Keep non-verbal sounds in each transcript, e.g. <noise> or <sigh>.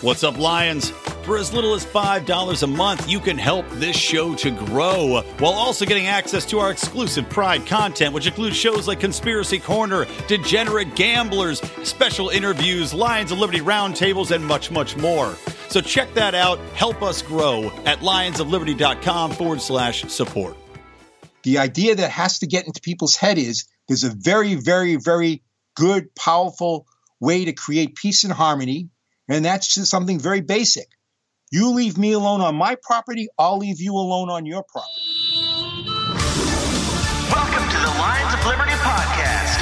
What's up, Lions? For as little as $5 a month, you can help this show to grow while also getting access to our exclusive Pride content, which includes shows like Conspiracy Corner, Degenerate Gamblers, special interviews, Lions of Liberty roundtables, and much, much more. So check that out. Help us grow at lionsofliberty.com forward slash support. The idea that has to get into people's head is there's a very, very, very good, powerful way to create peace and harmony and that's just something very basic. You leave me alone on my property, I'll leave you alone on your property. Welcome to the Lions of Liberty podcast.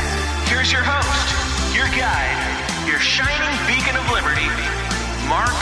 Here's your host, your guide, your shining beacon of liberty, Marc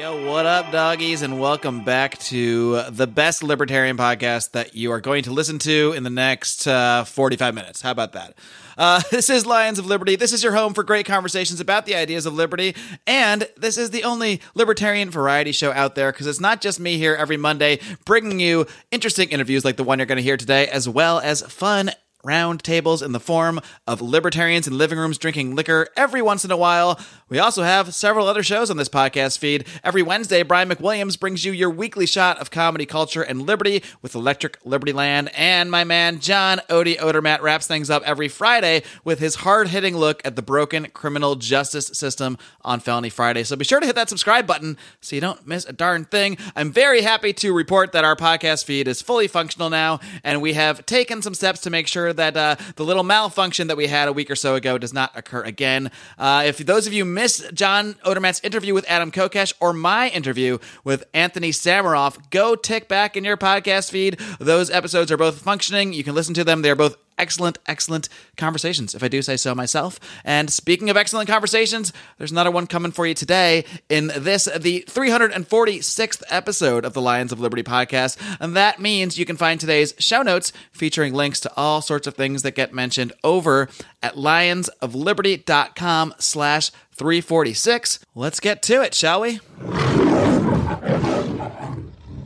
Clair. what up, doggies, and welcome back to the best libertarian podcast that you are going to listen to in the next uh, 45 minutes. How about that? Uh, <laughs> this is Lions of Liberty. This is your home for great conversations about the ideas of liberty. And this is the only libertarian variety show out there because it's not just me here every Monday bringing you interesting interviews like the one you're going to hear today, as well as fun round tables in the form of libertarians in living rooms drinking liquor every once in a while. We also have several other shows on this podcast feed. Every Wednesday, Brian McWilliams brings you your weekly shot of comedy, culture, and liberty with Electric Liberty Land. And my man John Odie Odermatt wraps things up every Friday with his hard hitting look at the broken criminal justice system on Felony Friday. So be sure to hit that subscribe button so you don't miss a darn thing. I'm very happy to report that our podcast feed is fully functional now, and we have taken some steps to make sure sure that uh, the little malfunction that we had a week or so ago does not occur again. Uh, if those of you missed John Odermatt's interview with Adam Kokesh or my interview with Anthony Sammeroff, go tick back in your podcast feed. Those episodes are both functioning. You can listen to them. They're both excellent, excellent conversations, if I do say so myself. And speaking of excellent conversations, there's another one coming for you today in this, the 346th episode of the Lions of Liberty podcast. And that means you can find today's show notes featuring links to all sorts of things that get mentioned over at lionsofliberty.com slash 346. Let's get to it, shall we?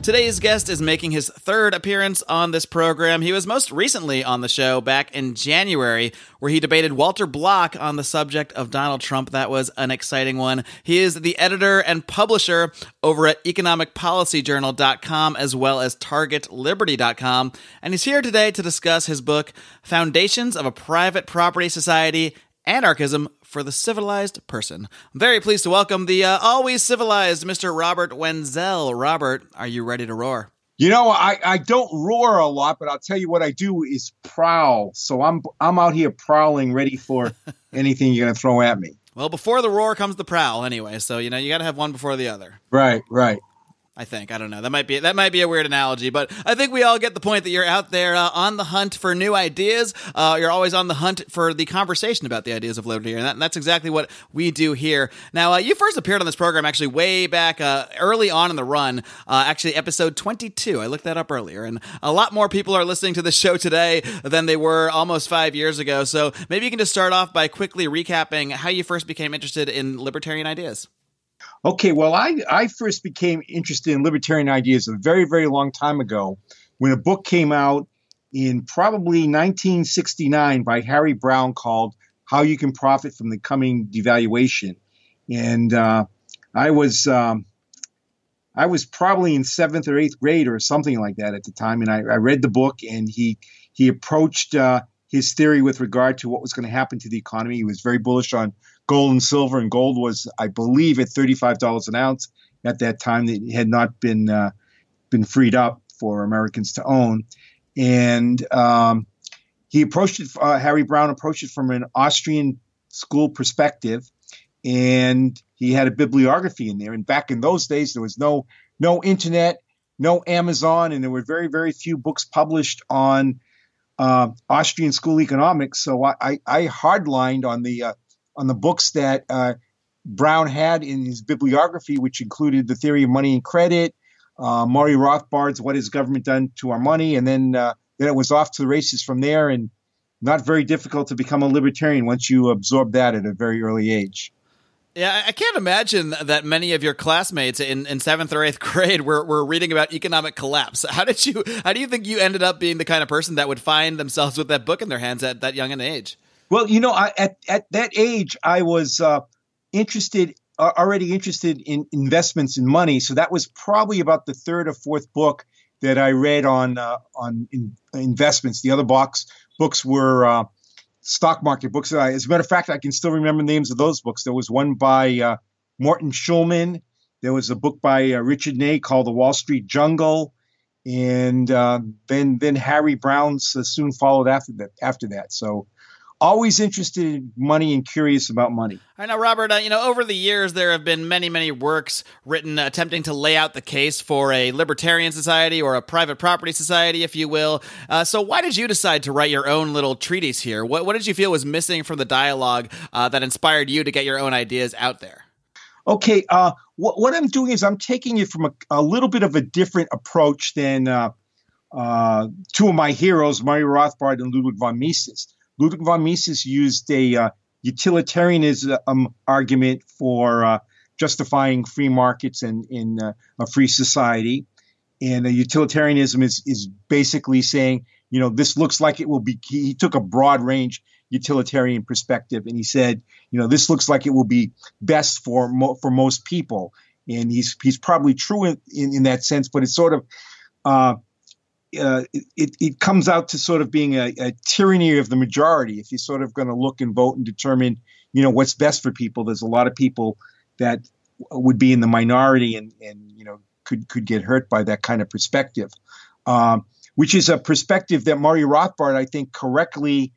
Today's guest is making his third appearance on this program. He was most recently on the show back in January, where he debated Walter Block on the subject of Donald Trump. That was an exciting one. He is the editor and publisher over at economicpolicyjournal.com as well as targetliberty.com. And he's here today to discuss his book, Foundations of a Private Property Society Anarchism for the Civilized Person. I'm very pleased to welcome the uh, always civilized Mr. Robert Wenzel. Robert, are you ready to roar? You know, I, I don't roar a lot, but I'll tell you what I do is prowl. So I'm I'm out here prowling, ready for <laughs> anything you're going to throw at me. Well, before the roar comes the prowl, anyway. So you know you got to have one before the other. Right, right. I think I don't know. That might be that might be a weird analogy, but I think we all get the point that you're out there uh, on the hunt for new ideas. Uh, you're always on the hunt for the conversation about the ideas of liberty, and, that, and that's exactly what we do here. Now, uh, you first appeared on this program actually way back uh, early on in the run, uh, actually episode 22. I looked that up earlier, and a lot more people are listening to the show today than they were almost five years ago. So maybe you can just start off by quickly recapping how you first became interested in libertarian ideas. Okay, well, I, I first became interested in libertarian ideas a very, very long time ago when a book came out in probably 1969 by Harry Browne called How You Can Profit from the Coming Devaluation. And uh, I was. Um, I was probably in seventh or eighth grade or something like that at the time, and I, I read the book. And he he approached uh, his theory with regard to what was going to happen to the economy. He was very bullish on gold and silver, and gold was, I believe, at thirty-five dollars an ounce at that time. That had not been uh, been freed up for Americans to own, and um, he approached it. Uh, Harry Browne approached it from an Austrian school perspective, and he had a bibliography in there. And back in those days, there was no no internet, no Amazon, and there were very very few books published on uh, Austrian school economics. So I, I, I hardlined on the uh, on the books that uh, Browne had in his bibliography, which included the theory of money and credit, uh, Murray Rothbard's "What Has Government Done to Our Money," and then uh, then it was off to the races from there. And not very difficult to become a libertarian once you absorb that at a very early age. Yeah, I can't imagine that many of your classmates in, in seventh or eighth <laughs> grade were, were reading about economic collapse. How did you how do you think you ended up being the kind of person that would find themselves with that book in their hands at that young an age? Well, you know, I, at at that age, I was uh, interested uh, already interested in investments in money. So that was probably about the third or fourth book that I read on uh, on in, investments. The other box books were uh, stock market books. As a matter of fact, I can still remember the names of those books. There was one by uh, Morton Shulman. There was a book by uh, Richard Ney called The Wall Street Jungle, and uh, then then Harry Browne's uh, soon followed after that. After that, so always interested in money and curious about money. I know, Robert. Uh, you know, over the years, there have been many, many works written attempting to lay out the case for a libertarian society or a private property society, if you will. Uh, so, why did you decide to write your own little treatise here? What, what did you feel was missing from the dialogue uh, that inspired you to get your own ideas out there? Okay, uh, what, what, I'm doing is I'm taking it from a, a little bit of a different approach than uh, uh, two of my heroes, Murray Rothbard and Ludwig von Mises. Ludwig von Mises used a uh, utilitarianism um, argument for uh, justifying free markets and in uh, a free society. And utilitarianism is is basically saying, you know, this looks like it will be. He took a broad range utilitarian perspective, and he said, you know, this looks like it will be best for mo- for most people. And he's he's probably true in, in, in that sense, but it's sort of uh, uh, it, it comes out to sort of being a, a tyranny of the majority. If you're sort of going to look and vote and determine, you know, what's best for people, there's a lot of people that would be in the minority and, and you know, could, could get hurt by that kind of perspective, um, which is a perspective that Murray Rothbard, I think, correctly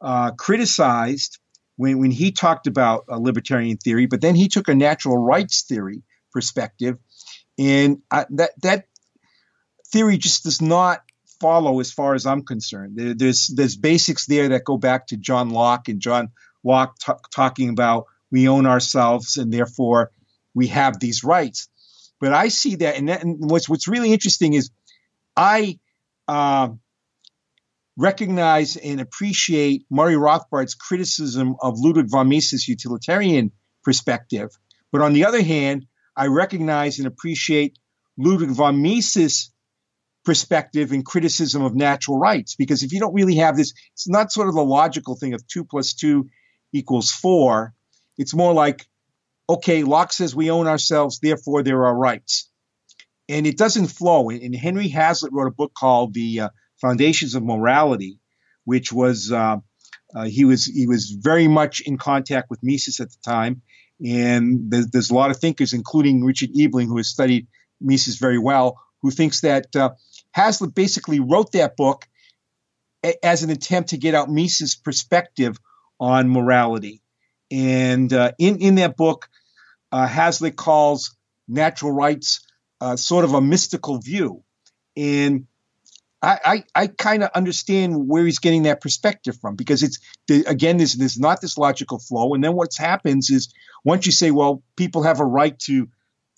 uh, criticized when, when he talked about a libertarian theory, but then he took a natural rights theory perspective. And I, that, that theory just does not follow as far as I'm concerned. There, there's there's basics there that go back to John Locke and John Locke t- talking about we own ourselves and therefore we have these rights. But I see that, and, that, and what's what's really interesting is I uh, recognize and appreciate Murray Rothbard's criticism of Ludwig von Mises' utilitarian perspective. But on the other hand, I recognize and appreciate Ludwig von Mises' perspective and criticism of natural rights. Because if you don't really have this, it's not sort of the logical thing of two plus two equals four. It's more like, okay, Locke says we own ourselves, therefore there are rights. And it doesn't flow. And Henry Hazlitt wrote a book called The uh, Foundations of Morality, which was uh, uh, he was he was very much in contact with Mises at the time, and there's, there's a lot of thinkers, including Richard Ebeling, who has studied Mises very well, who thinks that uh, Hazlitt basically wrote that book as an attempt to get out Mises' perspective on morality. And uh, in, in that book, uh, Hazlitt calls natural rights uh, sort of a mystical view. And I, I, I kind of understand where he's getting that perspective from because it's, again, there's, there's not this logical flow. And then what happens is once you say, well, people have a right to,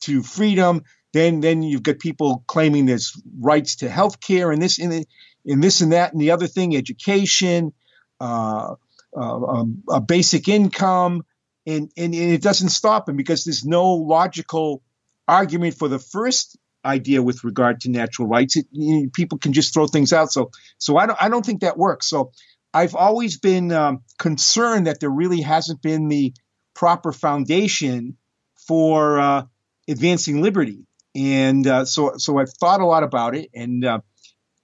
to freedom, then then you've got people claiming there's rights to health care and this and, and this and that and the other thing, education, uh, uh, um, a basic income, and, and, and it doesn't stop them because there's no logical argument for the first idea with regard to natural rights. It, you know, people can just throw things out. So so I don't I don't think that works. So I've always been um, concerned that there really hasn't been the proper foundation for uh, advancing liberty. And uh, so, so I've thought a lot about it. And uh,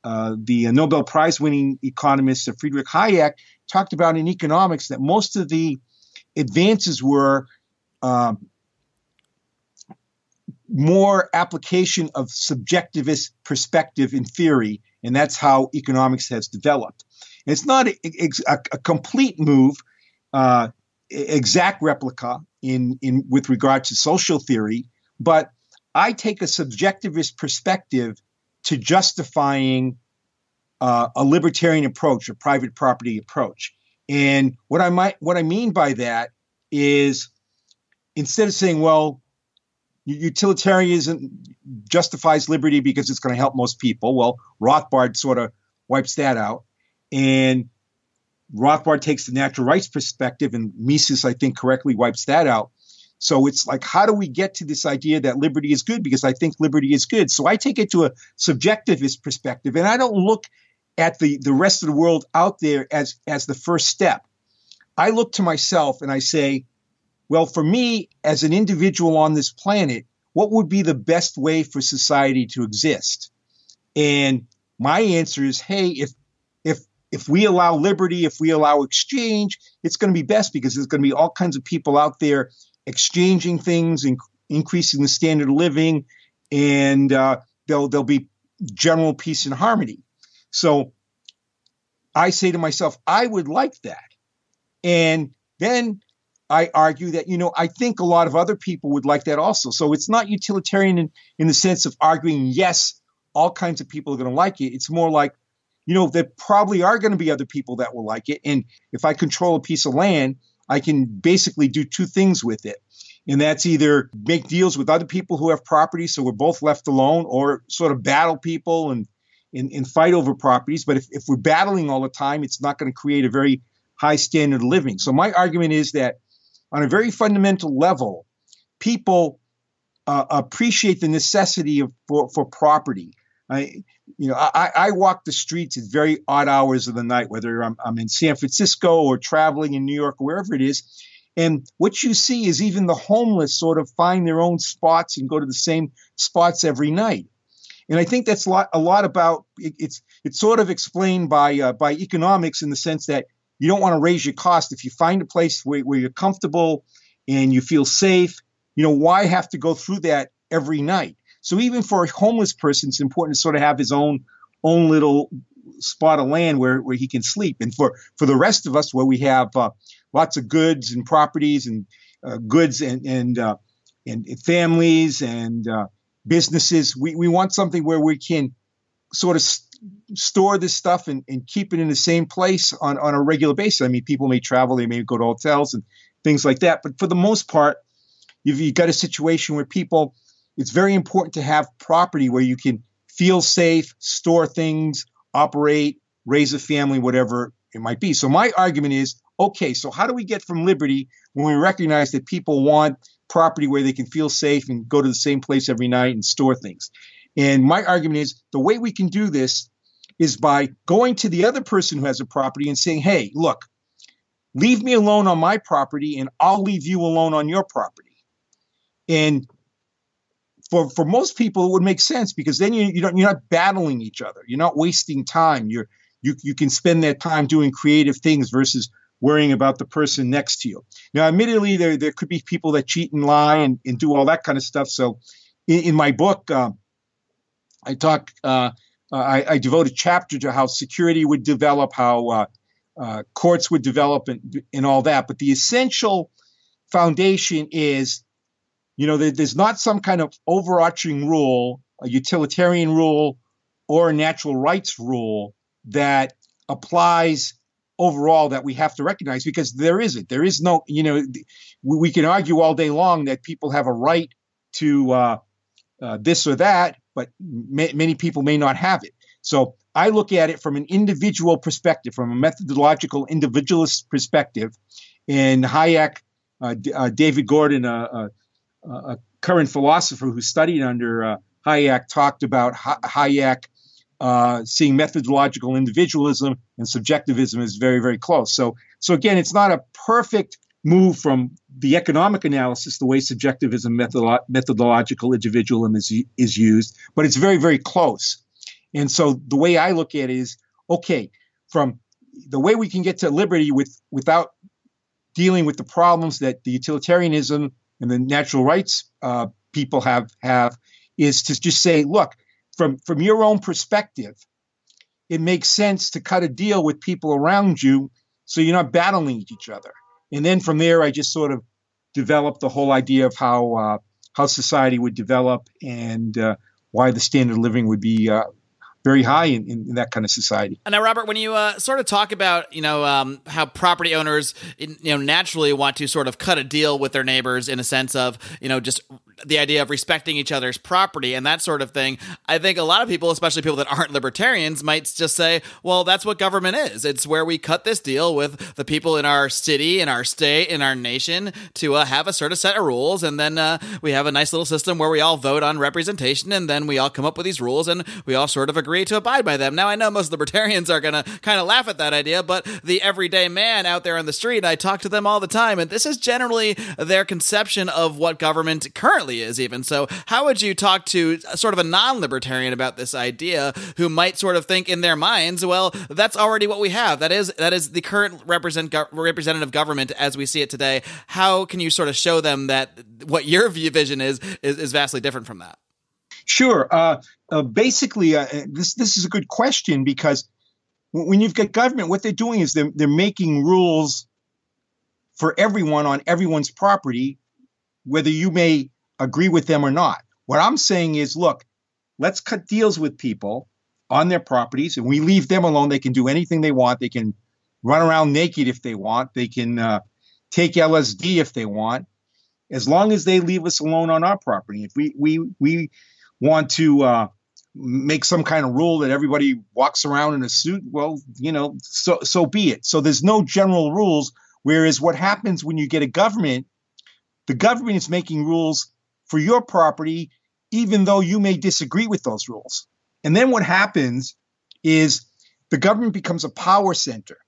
uh, the Nobel Prize winning economist Friedrich Hayek talked about in economics that most of the advances were um, more application of subjectivist perspective in theory, and that's how economics has developed. And it's not a, a, a complete move, uh, exact replica in, in with regard to social theory, but I take a subjectivist perspective to justifying uh, a libertarian approach, a private property approach. And what I might, what I mean by that is, instead of saying, "Well, utilitarianism justifies liberty because it's going to help most people," well, Rothbard sort of wipes that out, and Rothbard takes the natural rights perspective, and Mises, I think, correctly wipes that out. So it's like, how do we get to this idea that liberty is good? Because I think liberty is good. So I take it to a subjectivist perspective, and I don't look at the, the rest of the world out there as, as the first step. I look to myself and I say, well, for me as an individual on this planet, what would be the best way for society to exist? And my answer is, hey, if if if we allow liberty, if we allow exchange, it's going to be best because there's going to be all kinds of people out there exchanging things and increasing the standard of living, and uh, there'll there'll be general peace and harmony. So I say to myself, I would like that, and then I argue that, you know, I think a lot of other people would like that also. So it's not utilitarian in, in the sense of arguing, yes, all kinds of people are going to like it. It's more like, you know, there probably are going to be other people that will like it. And if I control a piece of land, I can basically do two things with it. And that's either make deals with other people who have property so we're both left alone, or sort of battle people and, and, and fight over properties. But if, if we're battling all the time, it's not going to create a very high standard of living. So my argument is that on a very fundamental level, people uh, appreciate the necessity of for, for property. I, you know, I, I walk the streets at very odd hours of the night, whether I'm, I'm in San Francisco or traveling in New York or wherever it is. And what you see is even the homeless sort of find their own spots and go to the same spots every night. And I think that's a lot, a lot about it, it's it's sort of explained by uh, by economics in the sense that you don't want to raise your cost. If you find a place where, where you're comfortable and you feel safe, you know, why have to go through that every night? So even for a homeless person, it's important to sort of have his own own little spot of land where, where he can sleep. And for, for the rest of us, where we have uh, lots of goods and properties and uh, goods and and, uh, and families and uh, businesses, we, we want something where we can sort of store this stuff and, and keep it in the same place on, on a regular basis. I mean, people may travel, they may go to hotels and things like that. But for the most part, you've got a situation where people, it's very important to have property where you can feel safe, store things, operate, raise a family, whatever it might be. So my argument is, okay, so how do we get from liberty when we recognize that people want property where they can feel safe and go to the same place every night and store things? And my argument is the way we can do this is by going to the other person who has a property and saying, hey, look, leave me alone on my property and I'll leave you alone on your property. And for, for most people, it would make sense because then you, you don't, you're not battling each other. You're not wasting time. You're, you, you can spend that time doing creative things versus worrying about the person next to you. Now, admittedly, there, there could be people that cheat and lie and, and do all that kind of stuff. So in, in my book, uh, I talk uh, I, I, devote a chapter to how security would develop, how uh, uh, courts would develop, and, and all that. But the essential foundation is, you know, there, there's not some kind of overarching rule, a utilitarian rule, or a natural rights rule that applies overall that we have to recognize because there isn't. There is no, you know, we can argue all day long that people have a right to uh, uh, this or that, but may, many people may not have it. So I look at it from an individual perspective, from a methodological individualist perspective. And Hayek, uh, uh, David Gordon, a, a, current philosopher who studied under uh, Hayek, talked about Hayek uh, seeing methodological individualism and subjectivism as very, very close. So, so again, it's not a perfect move from the economic analysis, the way subjectivism, methodolo- methodological individualism is, is used, but it's very, very close. And so the way I look at it is okay, from the way we can get to liberty with without dealing with the problems that the utilitarianism and the natural rights uh, people have have is to just say, look, from from your own perspective, it makes sense to cut a deal with people around you so you're not battling each other. And then from there, I just sort of developed the whole idea of how uh, how society would develop and uh, why the standard of living would be uh, very high in, in, that kind of society. And now, Robert, when you uh, sort of talk about you know um, how property owners you know naturally want to sort of cut a deal with their neighbors in a sense of you know just the idea of respecting each other's property and that sort of thing, I think a lot of people, especially people that aren't libertarians, might just say, well, that's what government is. It's where we cut this deal with the people in our city, in our state, in our nation to uh, have a certain set of rules. And then uh, we have a nice little system where we all vote on representation and then we all come up with these rules and we all sort of agree to abide by them. Now, I know most libertarians are going to kind of laugh at that idea, but the everyday man out there on the street, I talk to them all the time, and this is generally their conception of what government currently is, even. So, how would you talk to sort of a non libertarian about this idea who might sort of think in their minds, well, that's already what we have? That is, that is the current represent, representative government as we see it today. How can you sort of show them that what your view vision is, is, is vastly different from that? Sure. Uh, uh, basically, uh, this this is a good question because when you've got government, what they're doing is they're they're making rules for everyone on everyone's property, whether you may agree with them or not. What I'm saying is, look, let's cut deals with people on their properties, and we leave them alone. They can do anything they want. They can run around naked if they want. They can uh, take LSD if they want, as long as they leave us alone on our property. If we we we want to uh, make some kind of rule that everybody walks around in a suit, well, you know, so so be it. So there's no general rules. Whereas what happens when you get a government, the government is making rules for your property, even though you may disagree with those rules. And then what happens is the government becomes a power center,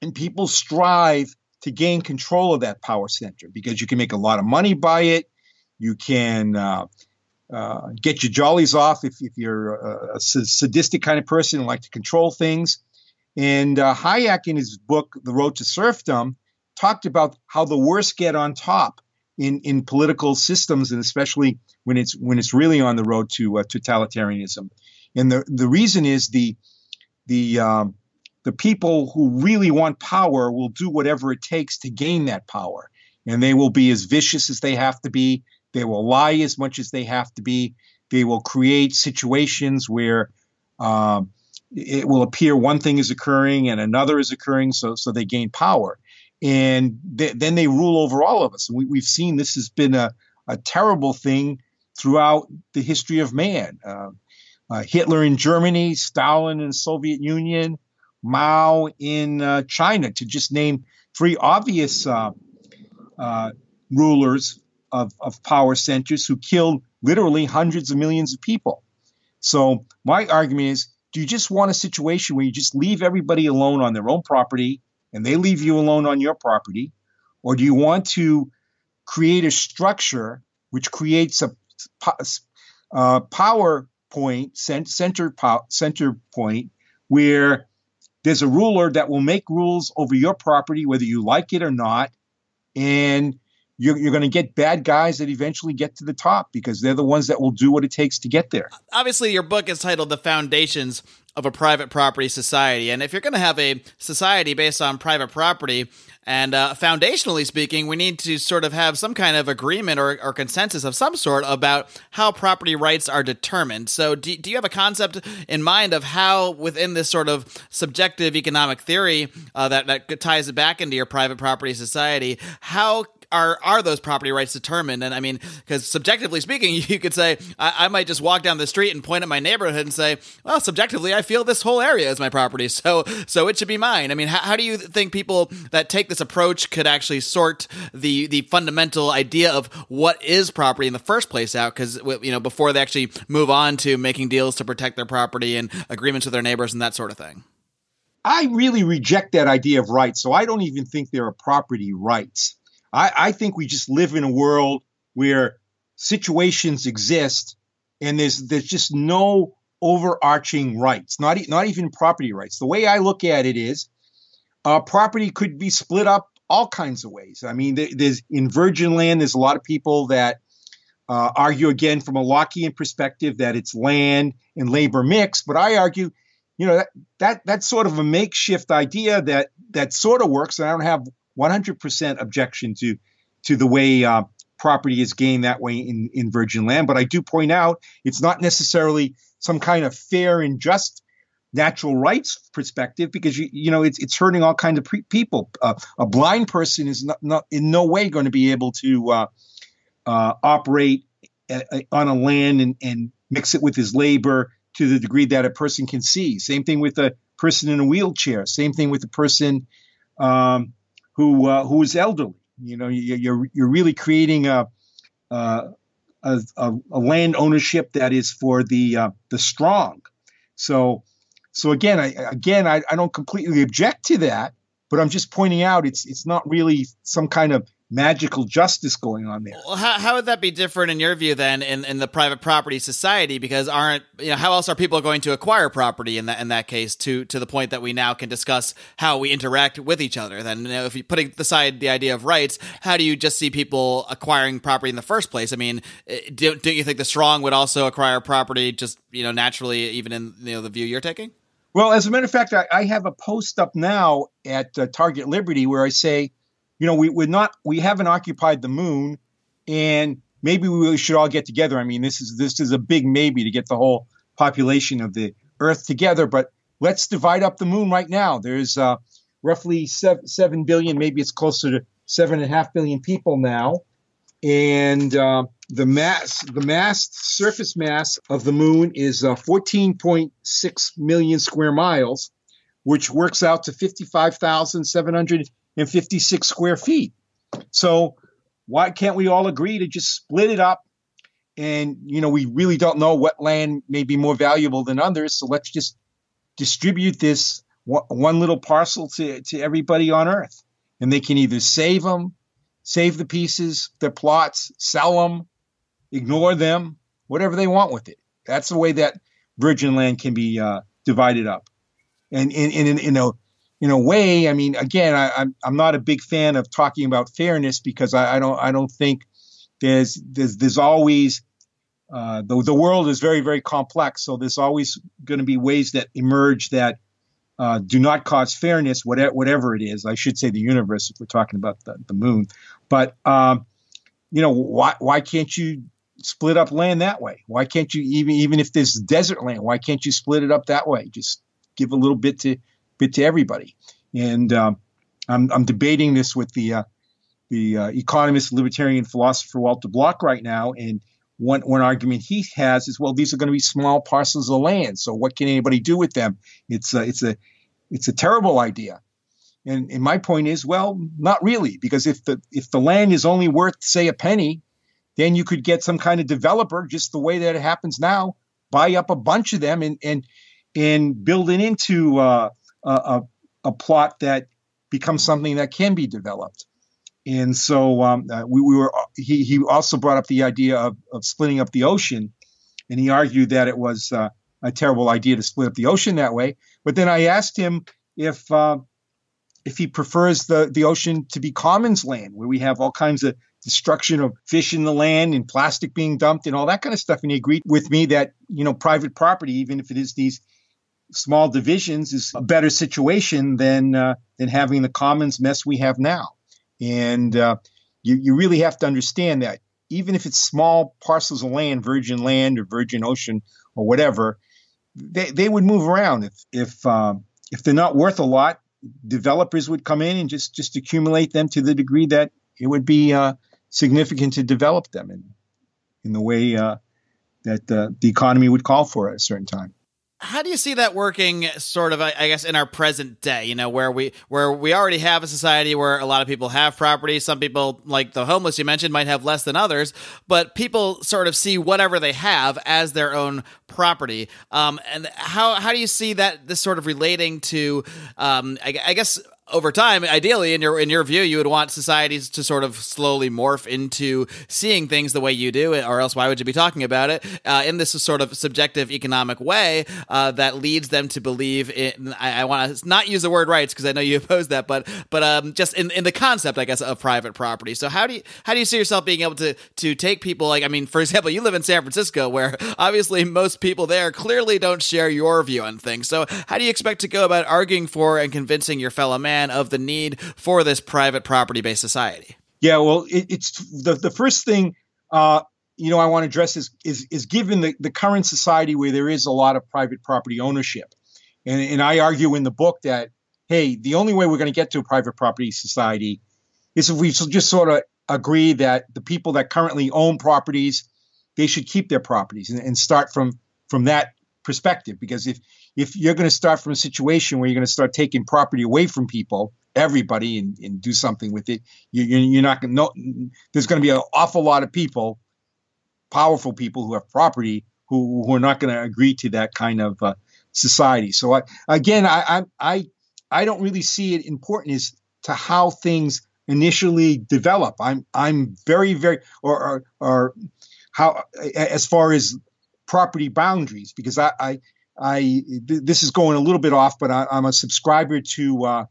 and people strive to gain control of that power center because you can make a lot of money by it. You can uh, uh, get your jollies off if, if you're a, a, sadistic kind of person and like to control things. And uh, Hayek, in his book The Road to Serfdom, talked about how the worst get on top in, in political systems, and especially when it's when it's really on the road to uh, totalitarianism. And the the reason is the the um, the people who really want power will do whatever it takes to gain that power, and they will be as vicious as they have to be. They will lie as much as they have to be. They will create situations where um, it will appear one thing is occurring and another is occurring, so so they gain power, and th- then they rule over all of us. And we, have seen this has been a, a terrible thing throughout the history of man. Uh, uh, Hitler in Germany, Stalin in the Soviet Union, Mao in uh, China, to just name three obvious uh, uh, rulers of, of power centers who killed literally hundreds of millions of people. So my argument is, do you just want a situation where you just leave everybody alone on their own property and they leave you alone on your property? Or do you want to create a structure which creates a, a uh, power point, center, center point, where there's a ruler that will make rules over your property, whether you like it or not, and you're, you're going to get bad guys that eventually get to the top because they're the ones that will do what it takes to get there. Obviously, your book is titled The Foundations of a Private Property Society. And if you're going to have a society based on private property, and uh, foundationally speaking, we need to sort of have some kind of agreement or, or, consensus of some sort about how property rights are determined. So, do, do you have a concept in mind of how, within this sort of subjective economic theory uh, that, that ties it back into your private property society, how are are those property rights determined? And I mean, because subjectively speaking, <laughs> you could say I, I, might just walk down the street and point at my neighborhood and say, well, subjectively, I feel this whole area is my property, <laughs> so so it should be mine. I mean, how, how do you think people that take this approach could actually sort the the fundamental idea of what is property in the first place out? Because you know, before they actually move on to making deals to protect their property and agreements with their neighbors and that sort of thing. I really reject that idea of rights. So I don't even think there are property rights. I, I think we just live in a world where situations exist and there's there's just no overarching rights, not not even property rights. The way I look at it is, uh, property could be split up all kinds of ways. I mean, there, there's in virgin land, there's a lot of people that uh, argue again from a Lockean perspective that it's land and labor mix, but I argue, you know, that that that's sort of a makeshift idea that that sort of works, and I don't have 100% objection to to the way uh, property is gained that way in, in virgin land. But I do point out it's not necessarily some kind of fair and just natural rights perspective because you you know it's it's hurting all kinds of pre- people. Uh, a blind person is not, not in no way going to be able to uh, uh, operate a, a, on a land and, and mix it with his labor to the degree that a person can see. Same thing with a person in a wheelchair. Same thing with a person um, who uh, who is elderly. You know, you, you're you're really creating a a, a, a land ownership that is for the uh, the strong. So so again, I, again, I, I don't completely object to that, but I'm just pointing out it's it's not really some kind of magical justice going on there. Well, how, how would that be different in your view then in, in the private property society? Because aren't you know how else are people going to acquire property in that in that case to to the point that we now can discuss how we interact with each other? Then you know, if you putting aside the idea of rights, how do you just see people acquiring property in the first place? I mean, eh, do, don't you think the strong would also acquire property just you know naturally, even in you know the view you're taking? Well, as a matter of fact, I, I have a post up now at uh, Target Liberty where I say you know, we we're not we haven't occupied the moon, and maybe we should all get together. I mean, this is this is a big maybe to get the whole population of the Earth together, but let's divide up the moon right now. There's uh, roughly seven, seven billion, maybe it's closer to seven and a half billion people now, and uh, the mass the mass surface mass of the moon is uh, 14.6 million square miles, which works out to 55,700 and 56 square feet. So why can't we all agree to just split it up? And, you know, we really don't know what land may be more valuable than others. So let's just distribute this one little parcel to, to everybody on earth. And they can either save them, save the pieces, their plots, sell them, ignore them, whatever they want with it. That's the way that virgin land can be uh, divided up. And in, in, in, in a in a way, I mean, again, I, am I'm, not a big fan of talking about fairness because I, I don't I don't think there's there's there's always uh, the the world is very very complex, so there's always going to be ways that emerge that uh, do not cause fairness, whatever whatever it is. I should say the universe if we're talking about the, the moon, but um, you know why why can't you split up land that way? Why can't you even even if there's desert land? Why can't you split it up that way? Just give a little bit to bit to everybody. And um, I'm, I'm, debating this with the uh, the uh, economist, libertarian philosopher Walter Block right now. And one one argument he has is, well, these are going to be small parcels of land. So what can anybody do with them? It's a, it's a it's a terrible idea. And, and my point is, well, not really, because if the if the land is only worth say a penny, then you could get some kind of developer, just the way that it happens now, buy up a bunch of them and and and build it into uh, a, a plot that becomes something that can be developed. And so um, uh, we, we, were. He, he also brought up the idea of, of splitting up the ocean, and he argued that it was uh, a terrible idea to split up the ocean that way. But then I asked him if uh, if he prefers the the ocean to be commons land, where we have all kinds of destruction of fish in the land and plastic being dumped and all that kind of stuff. And he agreed with me that you know private property, even if it is these small divisions is a better situation than uh, than having the commons mess we have now. And uh, you you really have to understand that even if it's small parcels of land, virgin land or virgin ocean or whatever, they, they would move around if if uh, if they're not worth a lot. Developers would come in and just just accumulate them to the degree that it would be uh, significant to develop them in in the way uh, that uh, the economy would call for at a certain time how do you see that working sort of i guess in our present day? You know where we where we already have a society where a lot of people have property. Some people like the homeless you mentioned might have less than others but people sort of see whatever they have as their own property. Um, and how how do you see that this sort of relating to um, I, I guess over time, ideally, in your in your view, you would want societies to sort of slowly morph into seeing things the way you do, or else why would you be talking about it uh, in this sort of subjective economic way uh, that leads them to believe in? I, I want to not use the word rights because I know you <laughs> oppose that, but but um, just in, in the concept, I guess, of private property. So how do you how do you see yourself being able to to take people like I mean, for example, you live in San Francisco, where obviously most people there clearly don't share your view on things. So how do you expect to go about arguing for and convincing your fellow man? Of the need for this private property based society? Yeah, well, it, it's the, the first thing. Uh, you know, I want to address is is, is given the, the current society where there is a lot of private property ownership, and, and I argue in the book that hey, the only way we're going to get to a private property society is if we just sort of agree that the people that currently own properties they should keep their properties and, and start from from that perspective because if if you're going to start from a situation where you're going to start taking property away from people everybody and, and do something with it you, you're not going to there's going to be an awful lot of people powerful people who have property who, who are not going to agree to that kind of uh, society. So I, again I, I i don't really see it important as to how things initially develop. I'm i'm very very or or, or how as far as property boundaries because I, I, I this is going a little bit off, but I, am a subscriber to uh,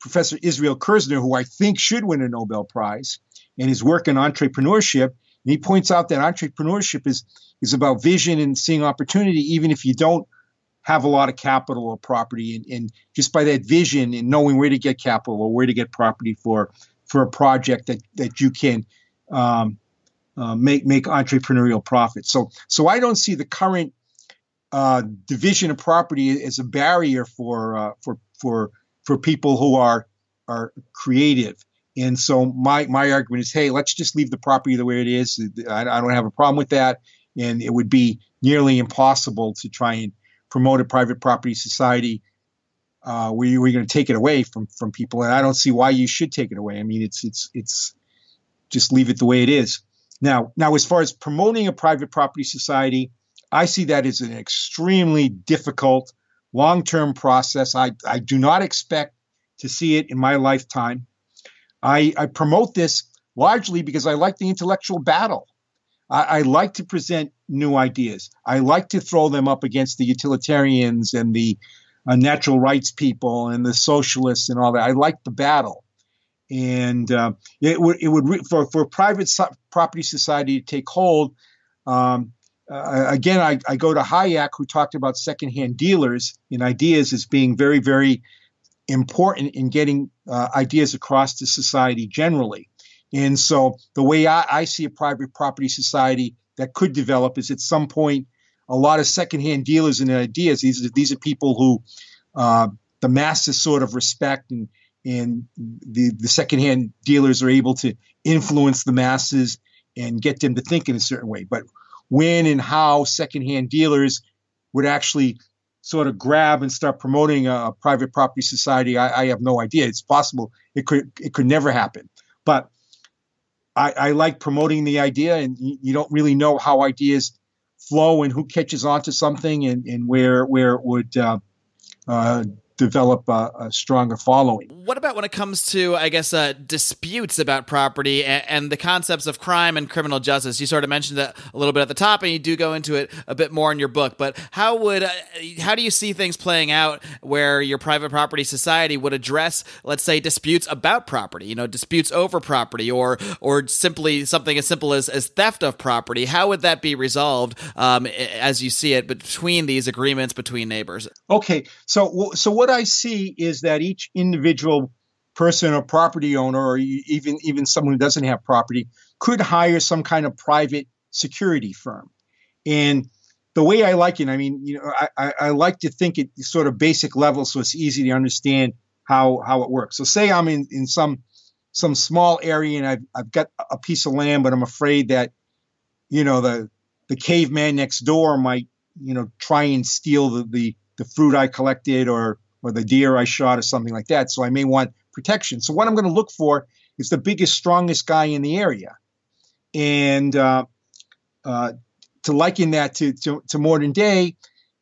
Professor Israel Kirzner, who I think should win a Nobel Prize, and his work in entrepreneurship. And he points out that entrepreneurship is is about vision and seeing opportunity, even if you don't have a lot of capital or property, and, and just by that vision and knowing where to get capital or where to get property for for a project that that you can um, uh, make make entrepreneurial profits. So so I don't see the current uh, division of property as a barrier for uh, for for for people who are are creative. And so my my argument is, hey, let's just leave the property the way it is. I, I don't have a problem with that, and it would be nearly impossible to try and promote a private property society uh, where you are going to take it away from from people. And I don't see why you should take it away. I mean, it's it's it's just leave it the way it is. Now, now as far as promoting a private property society, I see that as an extremely difficult long-term process. I, I do not expect to see it in my lifetime. I, I promote this largely because I like the intellectual battle. I, I, like to present new ideas. I like to throw them up against the utilitarians and the uh, natural rights people and the socialists and all that. I like the battle and uh, it would it would re- for for private so- property society to take hold. Um, uh, again, I, I go to Hayek, who talked about secondhand dealers in ideas as being very very important in getting uh, ideas across to society generally. And so the way I, I, see a private property society that could develop is at some point a lot of secondhand dealers in ideas. These are these are people who uh, the masses sort of respect and and the, the secondhand dealers are able to influence the masses and get them to think in a certain way. But when and how secondhand dealers would actually sort of grab and start promoting a, private property society, I, I, have no idea. It's possible it could it could never happen. But I, I like promoting the idea, and you, don't really know how ideas flow and who catches on to something and, and where where it would uh, uh, develop a, a, stronger following. What about when it comes to, I guess, uh, disputes about property and, and, the concepts of crime and criminal justice? You sort of mentioned that a little bit at the top, and you do go into it a bit more in your book. But how would, uh, how do you see things playing out where your private property society would address, let's say, disputes about property? You know, disputes over property, or or simply something as simple as, as theft of property. How would that be resolved um, as you see it between these agreements between neighbors? Okay, so so what what I see is that each individual person or property owner, or even even someone who doesn't have property, could hire some kind of private security firm. And the way I like it, I mean, you know, I, I like to think at sort of basic level, so it's easy to understand how how it works. So, say I'm in in some some small area and I've I've got a piece of land, but I'm afraid that you know the the caveman next door might you know try and steal the the, the fruit I collected or or the deer I shot or something like that. So I may want protection. So what I'm going to look for is the biggest, strongest guy in the area. And uh, uh, to liken that to, to, to, modern day,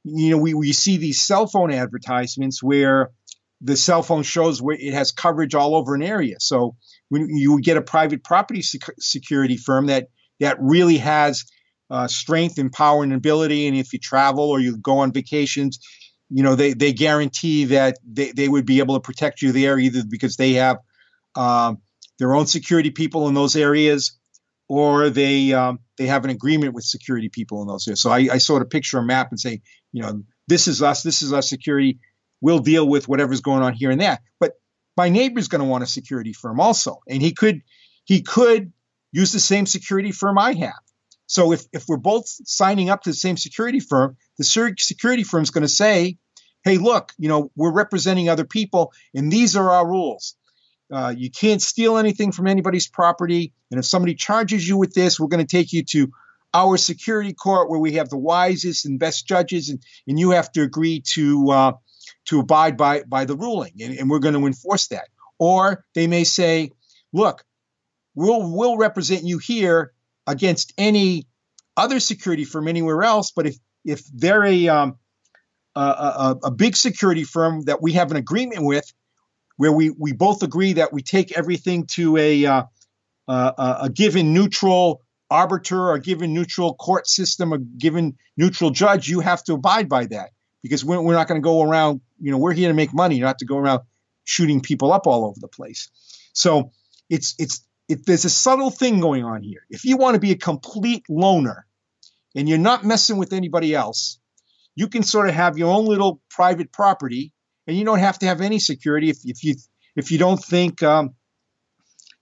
you know, we, we see these cell phone advertisements where the cell phone shows where it has coverage all over an area. So when you get a private property sec- security firm that that really has uh, strength and power and ability, and if you travel or you go on vacations, you know they, they guarantee that they, they would be able to protect you there either because they have um, their own security people in those areas or they um, they have an agreement with security people in those areas. So I, I sort of picture a map and say you know this is us this is our security. We'll deal with whatever's going on here and there. But my neighbor's going to want a security firm also. And he could he could use the same security firm i have so if, if we're both signing up to the same security firm, the security firm is going to say, hey, look, you know, we're representing other people and these are our rules. uh, you can't steal anything from anybody's property. And if somebody charges you with this, we're going to take you to our security court where we have the wisest and best judges, and, and you have to agree to uh, to abide by by the ruling, and, and we're going to enforce that. Or they may say, look, we'll we'll represent you here against any other security firm anywhere else, but if if they're a um, a, a, a big security firm that we have an agreement with, where we, we both agree that we take everything to a, uh, a given neutral arbiter, a given neutral court system, a given neutral judge, you have to abide by that because we're, we're not going to go around, you know, we're here to make money, not to go around shooting people up all over the place. So it's, it's, it, there's a subtle thing going on here. If you want to be a complete loner and you're not messing with anybody else, you can sort of have your own little private property and you don't have to have any security if, if you if you don't think um,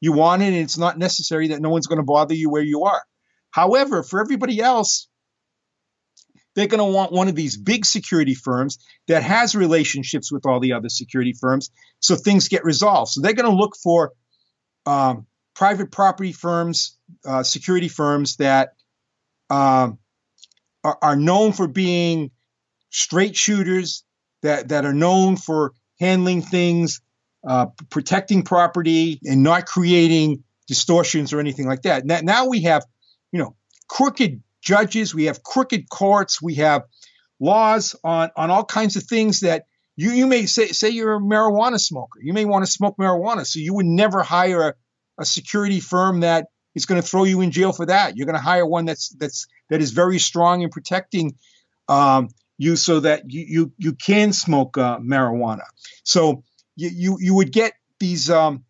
you want it and it's not necessary that no one's going to bother you where you are. However, for everybody else, they're going to want one of these big security firms that has relationships with all the other security firms so things get resolved. So they're going to look for um, private property firms, uh, security firms that um, are, are known for being straight shooters, that, that are known for handling things, uh, protecting property, and not creating distortions or anything like that. Now, now we have, you know, crooked judges, we have crooked courts, we have laws on, on all kinds of things that you, you may say, say you're a marijuana smoker. You may want to smoke marijuana. So you would never hire a, a security firm that is going to throw you in jail for that. You're going to hire one that's, that's, that is very strong in protecting um, you so that you you, you can smoke uh, marijuana. So you, you you would get these um,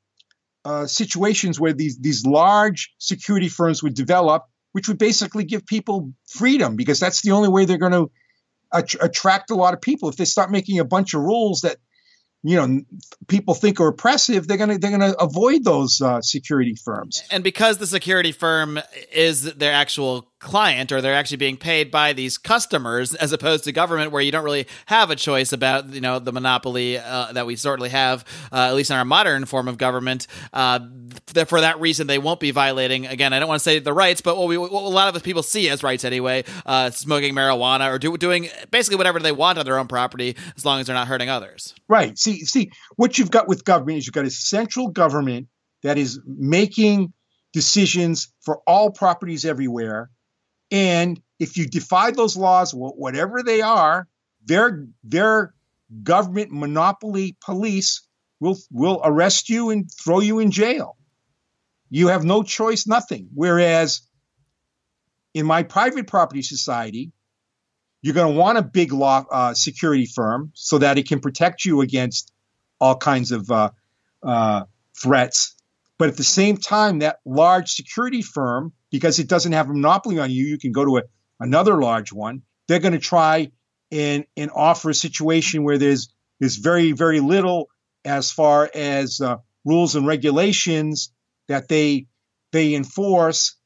uh, situations where these these large security firms would develop, which would basically give people freedom because that's the only way they're going to att- attract a lot of people. If they start making a bunch of rules that you know people think are oppressive, they're gonna they're gonna avoid those uh, security firms. And because the security firm is their actual client or they're actually being paid by these customers as opposed to government where you don't really have a choice about you know the monopoly uh, that we certainly have uh, at least in our modern form of government uh, th- for that reason they won't be violating again i don't want to say the rights but what, we, what a lot of people see as rights anyway uh, smoking marijuana or do, doing basically whatever they want on their own property as long as they're not hurting others. Right. See see what you've got with government is you've got a central government that is making decisions for all properties everywhere and if you defy those laws, whatever they are, their their government monopoly police will will arrest you and throw you in jail. You have no choice, nothing. Whereas in my private property society, you're going to want a big law uh, security firm so that it can protect you against all kinds of uh, uh, threats. But at the same time, that large security firm because it doesn't have a monopoly on you. You can go to a, another large one. They're going to try and, and offer a situation where there's there's very very little as far as uh, rules and regulations that they they enforce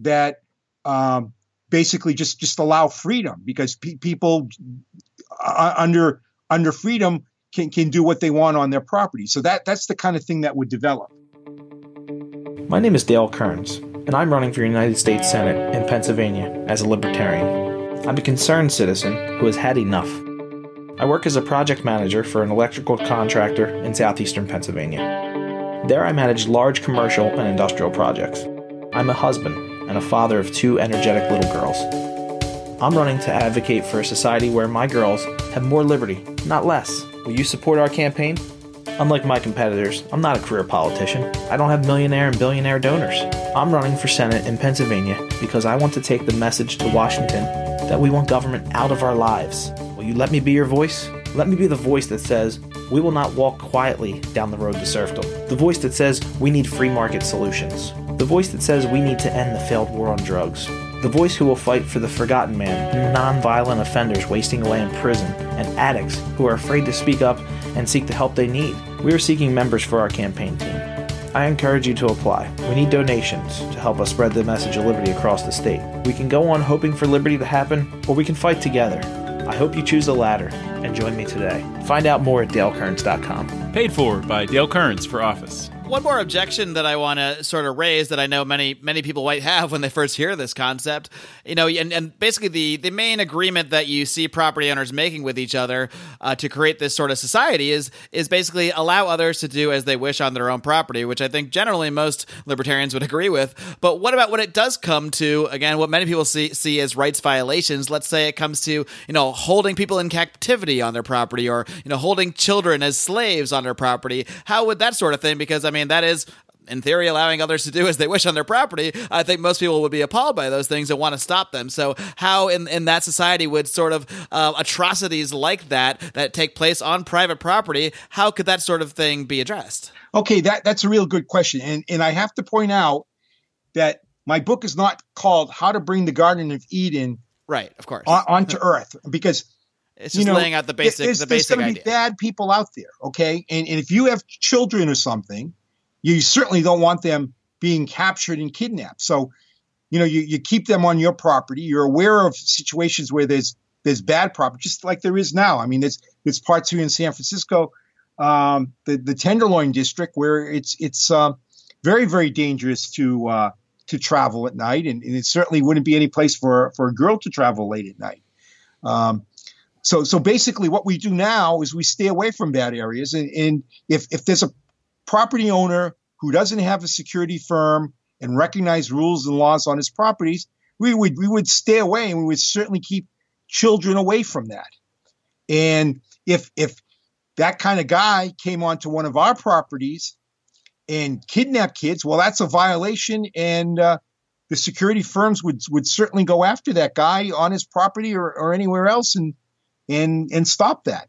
that um, basically just just allow freedom because pe- people uh, under under freedom can can do what they want on their property. So that that's the kind of thing that would develop. My name is Dale Kerns and I'm running for United States Senate in Pennsylvania as a libertarian. I'm a concerned citizen who has had enough. I work as a project manager for an electrical contractor in southeastern Pennsylvania. There, I manage large commercial and industrial projects. I'm a husband and a father of two energetic little girls. I'm running to advocate for a society where my girls have more liberty, not less. Will you support our campaign? Unlike my competitors, I'm not a career politician. I don't have millionaire and billionaire donors. I'm running for Senate in Pennsylvania because I want to take the message to Washington that we want government out of our lives. Will you let me be your voice? Let me be the voice that says, we will not walk quietly down the road to serfdom. The voice that says we need free market solutions. The voice that says we need to end the failed war on drugs. The voice who will fight for the forgotten man, non-violent offenders wasting away in prison, and addicts who are afraid to speak up and seek the help they need. We are seeking members for our campaign team. I encourage you to apply. We need donations to help us spread the message of liberty across the state. We can go on hoping for liberty to happen, or we can fight together. I hope you choose the latter and join me today. Find out more at dalekerns.com. Paid for by Dale Kerns for office. One more objection that I want to sort of raise that I know many many people might have when they first hear this concept, you know, and, and basically the the main agreement that you see property owners making with each other uh, to create this sort of society is is basically allow others to do as they wish on their own property, which I think generally most libertarians would agree with. But what about when it does come to again what many people see see as rights violations? Let's say it comes to you know holding people in captivity on their property or you know holding children as slaves on their property. How would that sort of thing? Because I mean that is in theory, allowing others to do as they wish on their property, I think most people would be appalled by those things and want to stop them. So, how in, in that society would sort of uh, atrocities like that that take place on private property, how could that sort of thing be addressed? Okay, that that's a real good question, and and I have to point out that my book is not called "How to Bring the Garden of Eden." Right, of course, on, onto <laughs> Earth, because it's just you know, laying out the basic. There's, the there's going to be bad people out there, okay? And, and if you have children or something, you certainly don't want them being captured and kidnapped. So, you know, you, you keep them on your property. You're aware of situations where there's there's bad property, just like there is now. I mean, there's there's parts here in San Francisco, um, the the Tenderloin district, where it's it's uh, very very dangerous to uh, to travel at night, and, and, it certainly wouldn't be any place for for a girl to travel late at night. Um, so so basically, what we do now is we stay away from bad areas, and, and if if there's a property owner who doesn't have a security firm and recognize rules and laws on his properties, we would we would stay away and we would certainly keep children away from that. And if if that kind of guy came onto one of our properties and kidnapped kids, well, that's a violation, and uh, the security firms would would certainly go after that guy on his property or, or anywhere else and and and stop that.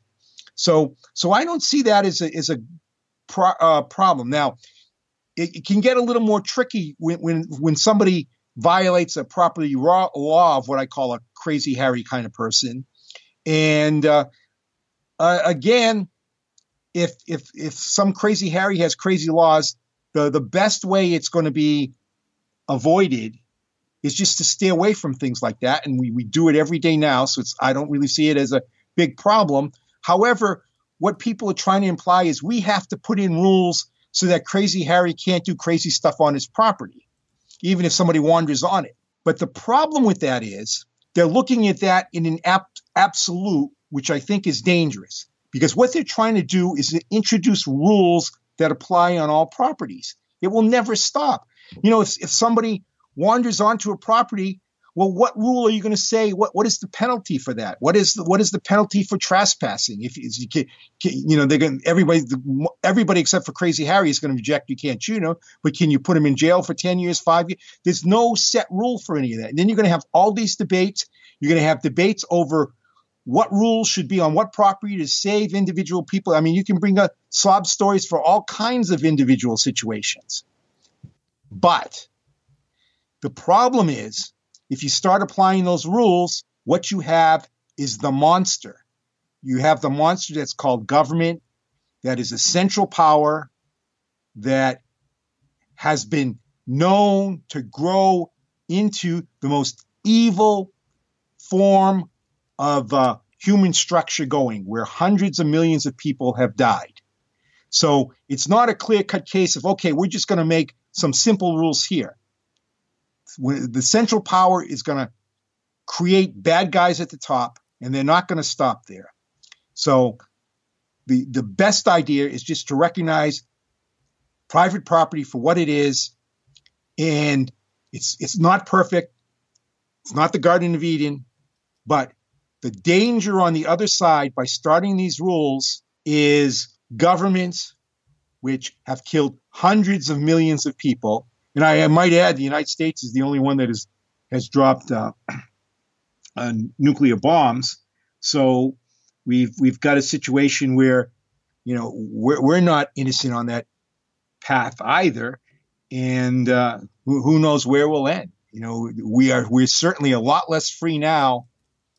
So so I don't see that as a as a pro- uh, problem. Now, it, it, can get a little more tricky when when, when somebody violates a property raw, law of what I call a crazy Harry kind of person. And uh, uh, again, if if if some crazy Harry has crazy laws, the the best way it's going to be avoided is just to stay away from things like that. And we we do it every day now, so it's I don't really see it as a big problem. However, what people are trying to imply is we have to put in rules so that crazy Harry can't do crazy stuff on his property, even if somebody wanders on it. But the problem with that is they're looking at that in an ap- absolute, which I think is dangerous because what they're trying to do is to introduce rules that apply on all properties. It will never stop. You know, if, if somebody wanders onto a property well, what rule are you going to say? What what is the penalty for that? What is the, what is the penalty for trespassing? If you can, you know they're going everybody everybody except for Crazy Harry is going to reject you can't shoot him, but can you put him in jail for ten years, five years? There's no set rule for any of that. And then you're going to have all these debates. You're going to have debates over what rules should be on what property to save individual people. I mean, you can bring up sob stories for all kinds of individual situations. But the problem is if you start applying those rules, what you have is the monster. You have the monster that's called government, that is a central power that has been known to grow into the most evil form of uh, human structure going, where hundreds of millions of people have died. So it's not a clear cut case of, okay, we're just going to make some simple rules here the central power is going to create bad guys at the top, and they're not going to stop there. So the the best idea is just to recognize private property for what it is, and it's it's not perfect. It's not the Garden of Eden, but the danger on the other side by starting these rules is governments which have killed hundreds of millions of people and I, I, might add, the United States is the only one that has has dropped uh, <clears throat> uh, nuclear bombs. So we've we've got a situation where, you know, we're, we're not innocent on that path either, and uh, who, who knows where we'll end. You know, we are we're certainly a lot less free now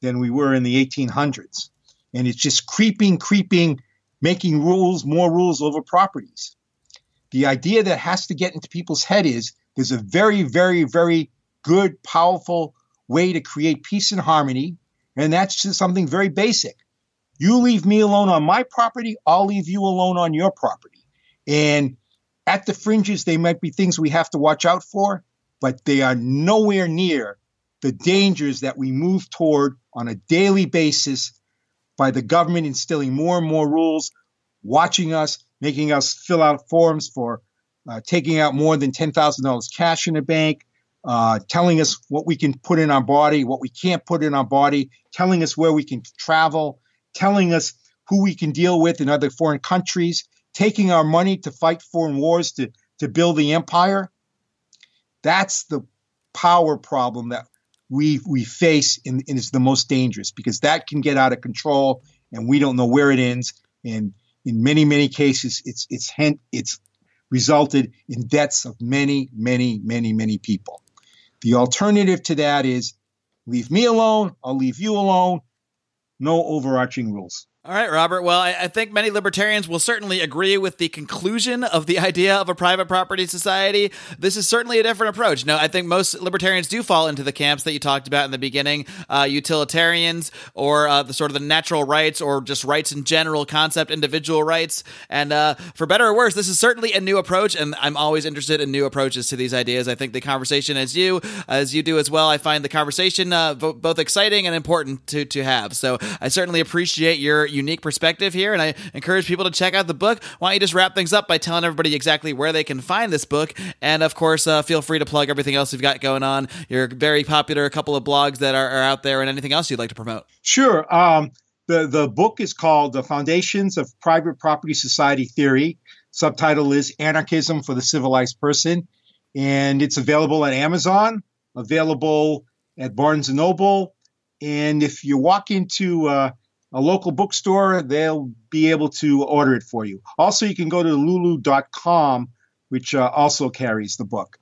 than we were in the 1800s, and it's just creeping, creeping, making rules, more rules over properties the idea that has to get into people's head is there's a very, very, very good, powerful way to create peace and harmony. And that's just something very basic. You leave me alone on my property, I'll leave you alone on your property. And at the fringes, they might be things we have to watch out for, but they are nowhere near the dangers that we move toward on a daily basis by the government instilling more and more rules, watching us, making us fill out forms for uh, taking out more than $10,000 cash in the bank, uh, telling us what we can put in our body, what we can't put in our body, telling us where we can travel, telling us who we can deal with in other foreign countries, taking our money to fight foreign wars to, to build the empire. That's the power problem that we we face and, and it's the most dangerous because that can get out of control and we don't know where it ends and in many many cases it's it's it's resulted in deaths of many many many many people. The alternative to that is leave me alone i'll leave you alone. No overarching rules all right, Robert. Well, I, I, think many libertarians will certainly agree with the conclusion of the <laughs> idea of a private property society. This is certainly a different approach. No, I think most libertarians do fall into the camps that you talked about in the beginning uh, utilitarians or uh, the sort of the natural rights or just rights in general concept, individual rights. And uh, for better or worse, this is certainly a new approach. And I'm always interested in new approaches to these ideas. I think the conversation, as you, as you do as well, I find the conversation uh, both exciting and important to, to have. So I certainly appreciate your unique perspective here, and I encourage people to check out the book. Why don't you just wrap things up by telling everybody exactly where they can find this book? And of course, uh, feel free to plug everything else you've got going on. You're very popular, a couple of blogs that are, are out there, and anything else you'd like to promote. Sure. Um, the, the book is called The Foundations of Private Property Society Theory. Subtitle is Anarchism for the Civilized Person. And it's available at Amazon, available at Barnes and Noble. And if you walk into uh, a local bookstore, they'll be able to order it for you. Also, you can go to lulu.com, which uh, also carries the book.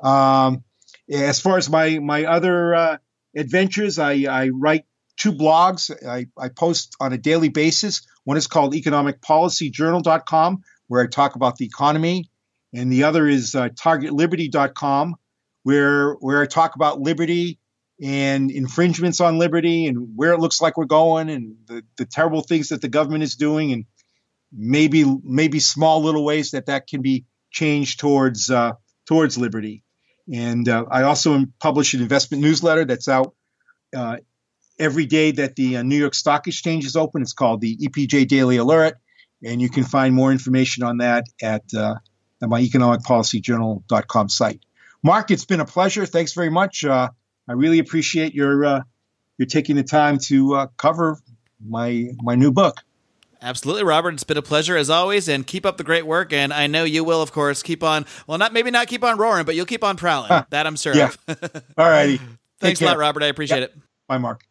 Um, as far as my, my other uh, adventures, I, I, write two blogs I, I, post on a daily basis. One is called economicpolicyjournal.com, where I talk about the economy, and the other is uh, targetliberty.com, where, where I talk about liberty and infringements on liberty and where it looks like we're going and the, the terrible things that the government is doing and maybe maybe small little ways that that can be changed towards uh, towards liberty. And uh, I also publish an investment newsletter that's out uh, every day that the uh, New York Stock Exchange is open. It's called the EPJ Daily Alert, and you can find more information on that at, uh, at my economicpolicyjournal.com site. Marc, it's been a pleasure. Thanks very much. I really appreciate your uh, your taking the time to uh, cover my my new book. Absolutely, Robert. It's been a pleasure as always, and keep up the great work. And I know you will, of course, keep on. Well, not maybe not keep on roaring, but you'll keep on prowling. that I'm sure. Yeah. <laughs> All righty. Thanks a lot, Robert. I appreciate yep. it. Bye, Marc.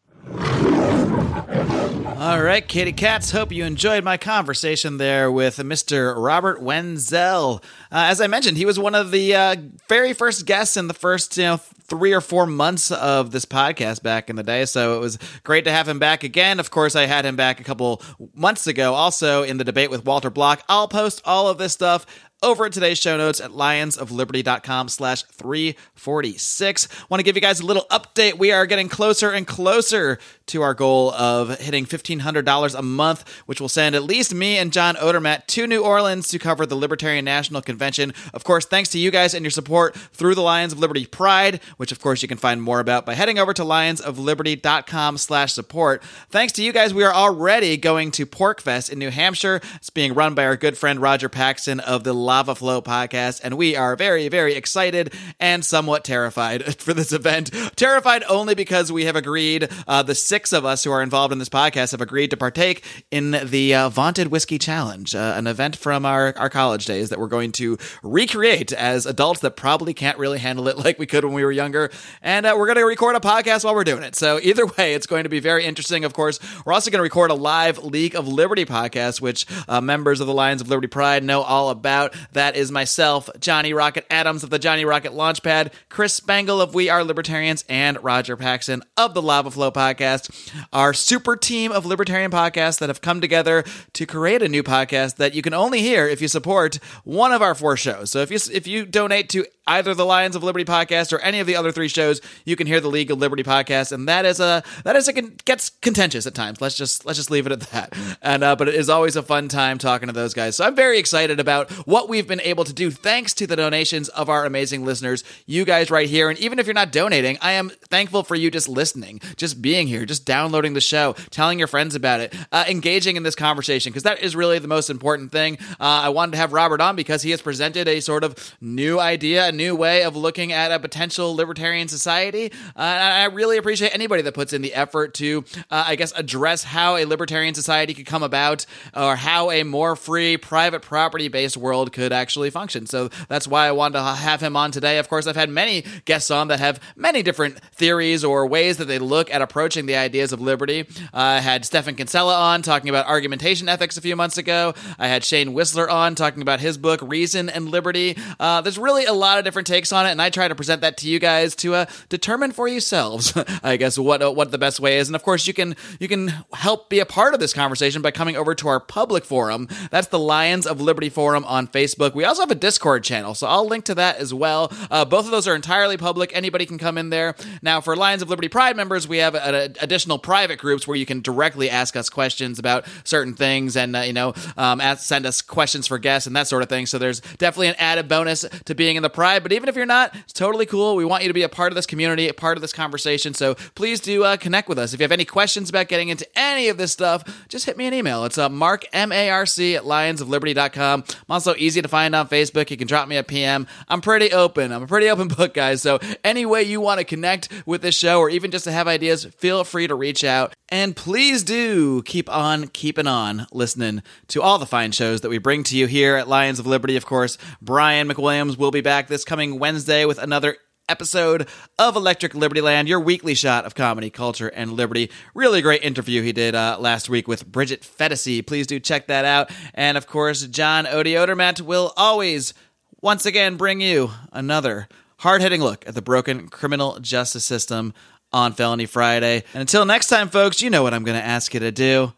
All right, kitty cats. Hope you enjoyed my conversation there with Mr. Robert Wenzel. Uh, as I mentioned, he was one of the uh, very first guests in the first, you know, three or four months of this podcast back in the day. So it was great to have him back again. Of course, I had him back a couple months ago, also in the debate with Walter Block. I'll post all of this stuff over at today's show notes at lionsofliberty.com slash 346. Want to give you guys a little update. We are getting closer and closer to our goal of hitting $1,500 a month, which will send at least me and John Odermatt to New Orleans to cover the Libertarian National Convention. Of course, thanks to you guys and your support through the Lions of Liberty Pride, which of course you can find more about by heading over to lionsofliberty.com slash support. Thanks to you guys, we are already going to PorcFest in New Hampshire. It's being run by our good friend Roger Paxton of the Lava Flow podcast, and we are very, very excited and somewhat terrified <laughs> for this event. Terrified only because we have agreed, uh, the six of us who are involved in this podcast have agreed to partake in the uh, Vaunted Whiskey Challenge, uh, an event from our, our college days that we're going to recreate as adults that probably can't really handle it <laughs> like we could when we were younger. And uh, we're going to record a podcast while we're doing it. So either way, it's going to be very interesting. Of course, we're also going to record a live League of Liberty podcast, which uh, members of the Lions of Liberty Pride know all about. That is myself, Johnny Rocket Adams of the Johnny Rocket Launchpad, Chris Spangle of We Are Libertarians, and Roger Paxton of the Lava Flow podcast, our super team of libertarian podcasts that have come together to create a new podcast that you can only hear if you support one of our four shows. So if you if you donate to either the Lions of Liberty podcast or any of the other three shows, you can hear the League of Liberty podcast, and that is a that is a gets contentious at times. Let's just let's just leave it at that. And uh, but it is always a fun time talking to those guys. So I'm very excited about what we've been able to do thanks to the donations of our amazing listeners, you guys right here. And even if you're not donating, I am thankful for you just listening, just being here, just downloading the show, telling your friends about it, uh, engaging in this conversation because that is really the most important thing. Uh, I wanted to have Robert on because he has presented a sort of new idea, new way of looking at a potential libertarian society. Uh, I really appreciate anybody that puts in the effort to, uh, I guess, address how a libertarian society could come about or how a more free, private property based world could actually function. So that's why I wanted to have him on today. Of course, I've had many guests on that have many different theories or ways that they look at approaching the ideas of liberty. Uh, I had Stephan Kinsella on talking about argumentation ethics a few months ago. I had Shane Whistler on talking about his book, Reason and Liberty. Uh, there's really a lot of different takes on it, and I try to present that to you guys to uh, determine for yourselves, <laughs> I guess, what uh, what the best way is. And of course, you can you can help be a part of this conversation by coming over to our public forum. That's the Lions of Liberty forum on Facebook. We also have a Discord channel, so I'll link to that as well. Uh, both of those are entirely public. Anybody can come in there. Now, for Lions of Liberty Pride members, we have a, a, additional private groups where you can directly ask us questions about certain things and uh, you know um, ask, send us questions for guests and that sort of thing. So there's definitely an added bonus to being in the But even if you're not, it's totally cool. We want you to be a part of this community, a part of this conversation. So please do uh, connect with us. If you have any questions about getting into any of this stuff, just hit me an email. It's uh, mark m a r c at lionsofliberty.com. I'm also easy to find on Facebook. You can drop me a PM. I'm pretty open. I'm a pretty open <laughs> book, guys. So any way you want to connect with this show or even just to have ideas, feel free to reach out. And please do keep on keeping on listening to all the fine shows that we bring to you here at Lions of Liberty. Of course, Brian McWilliams will be back this coming Wednesday with another episode of Electric Liberty Land, your weekly shot of comedy, culture, and liberty. Really great interview he did uh, last week with Bridget Phetasy. Please do check that out. And of course, John Odiodermatt will always, once again, bring you another hard hitting look at the broken criminal justice system on Felony Friday. And until next time, folks, you know what I'm going to ask you to do.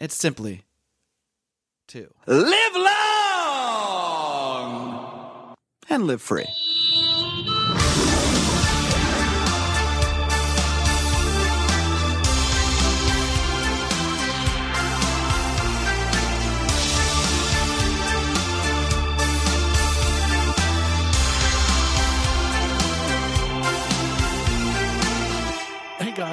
It's simply to live long and live free.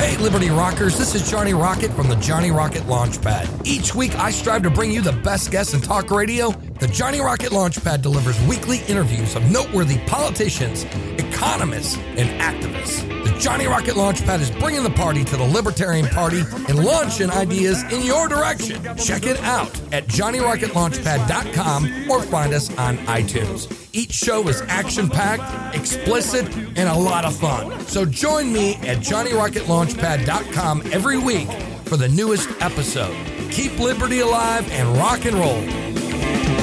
Hey, Liberty Rockers, this is Johnny Rocket from the Johnny Rocket Launchpad. Each week, I strive to bring you the best guests in talk radio. The Johnny Rocket Launchpad delivers weekly interviews of noteworthy politicians, economists, and activists. The Johnny Rocket Launchpad is bringing the party to the Libertarian Party and launching ideas in your direction. Check it out at JohnnyRocketLaunchpad.com or find us on iTunes. Each show is action packed, explicit, and a lot of fun. So join me at JohnnyRocketLaunchpad.com every week for the newest episode. Keep liberty alive and rock and roll.